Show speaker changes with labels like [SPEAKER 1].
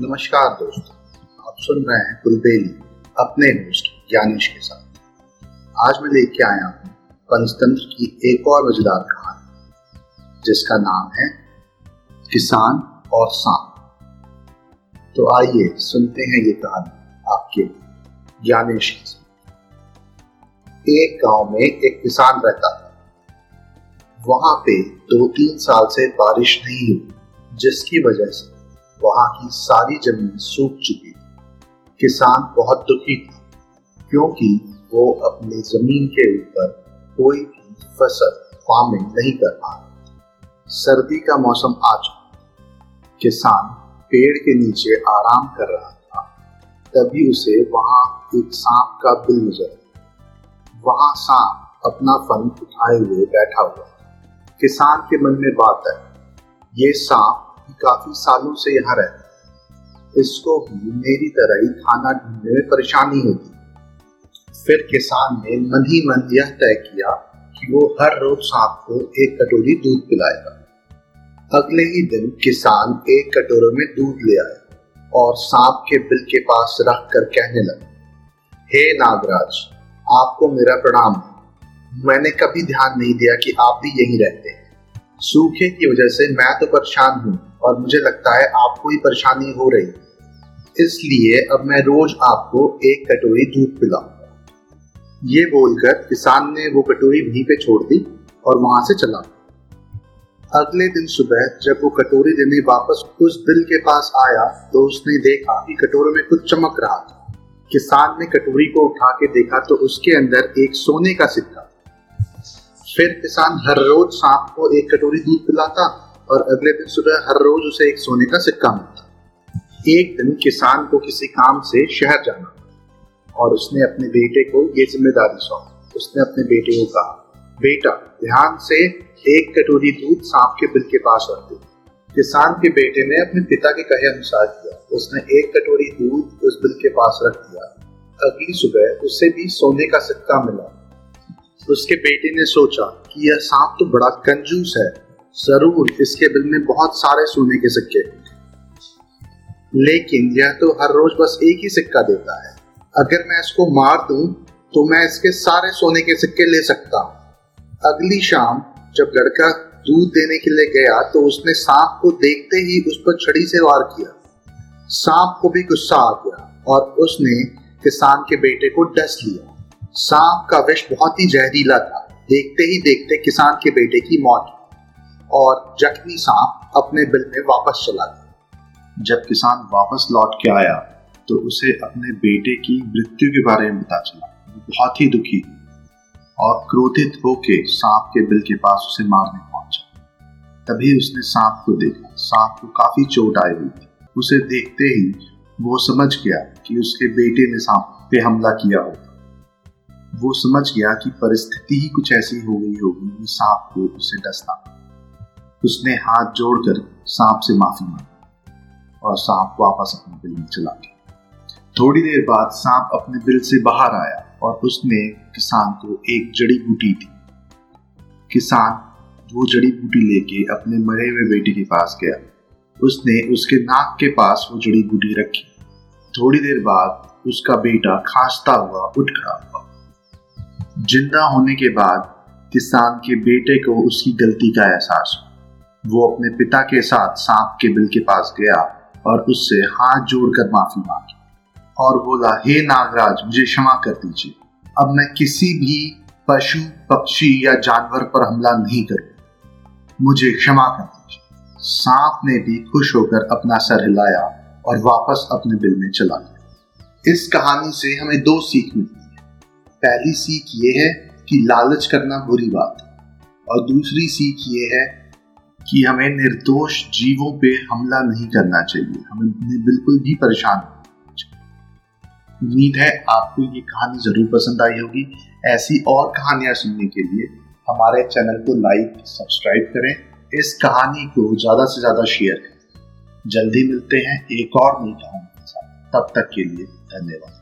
[SPEAKER 1] नमस्कार दोस्तों, आप सुन रहे हैं कुलबेली, अपने होस्ट ज्ञानेश के साथ। आज मैं लेके आया हूँ पंचतंत्र की एक और मज़ेदार कहानी, जिसका नाम है किसान और सांप। तो आइए सुनते हैं ये कहानी आपके ज्ञानेश एक गाँव में एक किसान रहता था। वहाँ पे दो तीन साल से बारिश नहीं हुई, जिसकी वजह से वहाँ की सारी ज़मीन सूख चुकी थी। किसान बहुत दुखी था, क्योंकि वो अपनी ज़मीन के ऊपर कोई भी फ़सल फ़ार्मिंग नहीं कर पा सर्दी का मौसम आ चुका किसान पेड़ के नीचे आराम कर रहा था। तभी उसे वहाँ एक सांप का बिल नज़र वहाँ सांप अपना फन उठाए हुए बैठा हुआ किसान के मन में बात है ये सांप काफ़ी सालों से यहाँ रहता है। इसको भी मेरी तरह ही खाना ढूँढने में परेशानी होती फिर किसान ने मन ही मन यह तय किया कि वो हर रोज सांप को एक कटोरी दूध पिलाएगा। अगले ही दिन किसान एक कटोरे में दूध ले आया और सांप के बिल के पास रख कर कहने लगा, हे नागराज, आपको मेरा प्रणाम मैंने कभी ध्यान नहीं दिया कि आप भी यहीं रहते हैं। सूखे की वजह से मैं तो परेशान हूँ। और मुझे लगता है आपको ही परेशानी हो रही इसलिए अब मैं रोज आपको एक कटोरी दूध पिलाऊँगा। ये बोलकर किसान ने वो कटोरी वहीं पे छोड़ दी और वहाँ से चला। अगले दिन सुबह जब वो कटोरी लेने वापस उस बिल के पास आया तो उसने देखा कि कटोरे में कुछ चमक रहा था। किसान ने कटोरी को उठा के देखा तो उसके अंदर एक सोने का सिक्का फिर किसान हर रोज सांप को एक कटोरी दूध पिलाता और अगले दिन सुबह हर रोज उसे एक सोने का सिक्का मिलता। एक दिन किसान को किसी काम से शहर जाना और उसने अपने बेटे को ये ज़िम्मेदारी सौंपी। उसने अपने बेटे को कहा, बेटा, ध्यान से एक कटोरी दूध सांप के बिल के पास रख दे। किसान के बेटे ने अपने पिता के कहे अनुसार किया। उसने एक कटोरी दूध उस बिल के पास रख दिया। अगली सुबह उसे भी सोने का सिक्का मिला। उसके बेटे ने सोचा कि यह सांप तो बड़ा कंजूस है। ज़रूर इसके बिल में बहुत सारे सोने के सिक्के। लेकिन यह तो हर रोज बस एक ही सिक्का देता है। अगर मैं इसको मार दूँ तो मैं इसके सारे सोने के सिक्के ले सकता हूँ। अगली शाम जब लड़का दूध देने के लिए गया तो उसने सांप को देखते ही उस पर छड़ी से वार किया। सांप को भी गुस्सा आ गया और उसने किसान के बेटे को डस लिया। सांप का विष बहुत ही जहरीला था। देखते ही देखते किसान के बेटे की मौत। और जख्मी सांप अपने बिल में वापस चला गया। जब किसान वापस लौट के आया तो उसे अपने बेटे की मृत्यु के बारे में पता चला। बहुत ही दुखी और क्रोधित होके सांप के बिल के पास उसे मारने पहुँचा। तभी उसने सांप को देखा। सांप को काफ़ी चोट आई हुई थी। उसे देखते ही वो समझ गया कि उसके बेटे ने सांप पे हमला किया होगा। वो समझ गया कि परिस्थिति ही कुछ ऐसी हो गई होगी कि सांप को उसे डसना उसने हाथ जोड़कर सांप से माफ़ी मांगी और सांप वापस अपने बिल में चला गया। थोड़ी देर बाद सांप अपने बिल से बाहर आया और उसने किसान को एक जड़ी बूटी दी। किसान वो जड़ी बूटी लेके अपने मरे हुए बेटे के पास गया। उसने उसके नाक के पास वो जड़ी बूटी रखी। थोड़ी देर बाद उसका बेटा खांसता हुआ उठ खड़ा हुआ। ज़िंदा होने के बाद किसान के बेटे को उसकी गलती का एहसास हुआ। वो अपने पिता के साथ सांप के बिल के पास गया और उससे हाथ जोड़कर माफ़ी मांगी। और बोला, हे नागराज, मुझे क्षमा कर दीजिए। अब मैं किसी भी पशु, पक्षी या जानवर पर हमला नहीं करूँ मुझे क्षमा कर दीजिए। सांप ने भी खुश होकर अपना सर हिलाया और वापस अपने बिल में चला गया। इस कहानी से हमें दो सीख मिलती है। पहली सीख ये है कि लालच करना बुरी बात है और दूसरी सीख ये है कि हमें निर्दोष जीवों पे हमला नहीं करना चाहिए। हमें बिल्कुल भी परेशान उम्मीद है आपको ये कहानी ज़रूर पसंद आई होगी। ऐसी और कहानियाँ सुनने के लिए हमारे चैनल को लाइक, सब्सक्राइब करें। इस कहानी को ज़्यादा से ज़्यादा शेयर करें। जल्दी मिलते हैं एक और नई कहानी के साथ। तब तक के लिए धन्यवाद।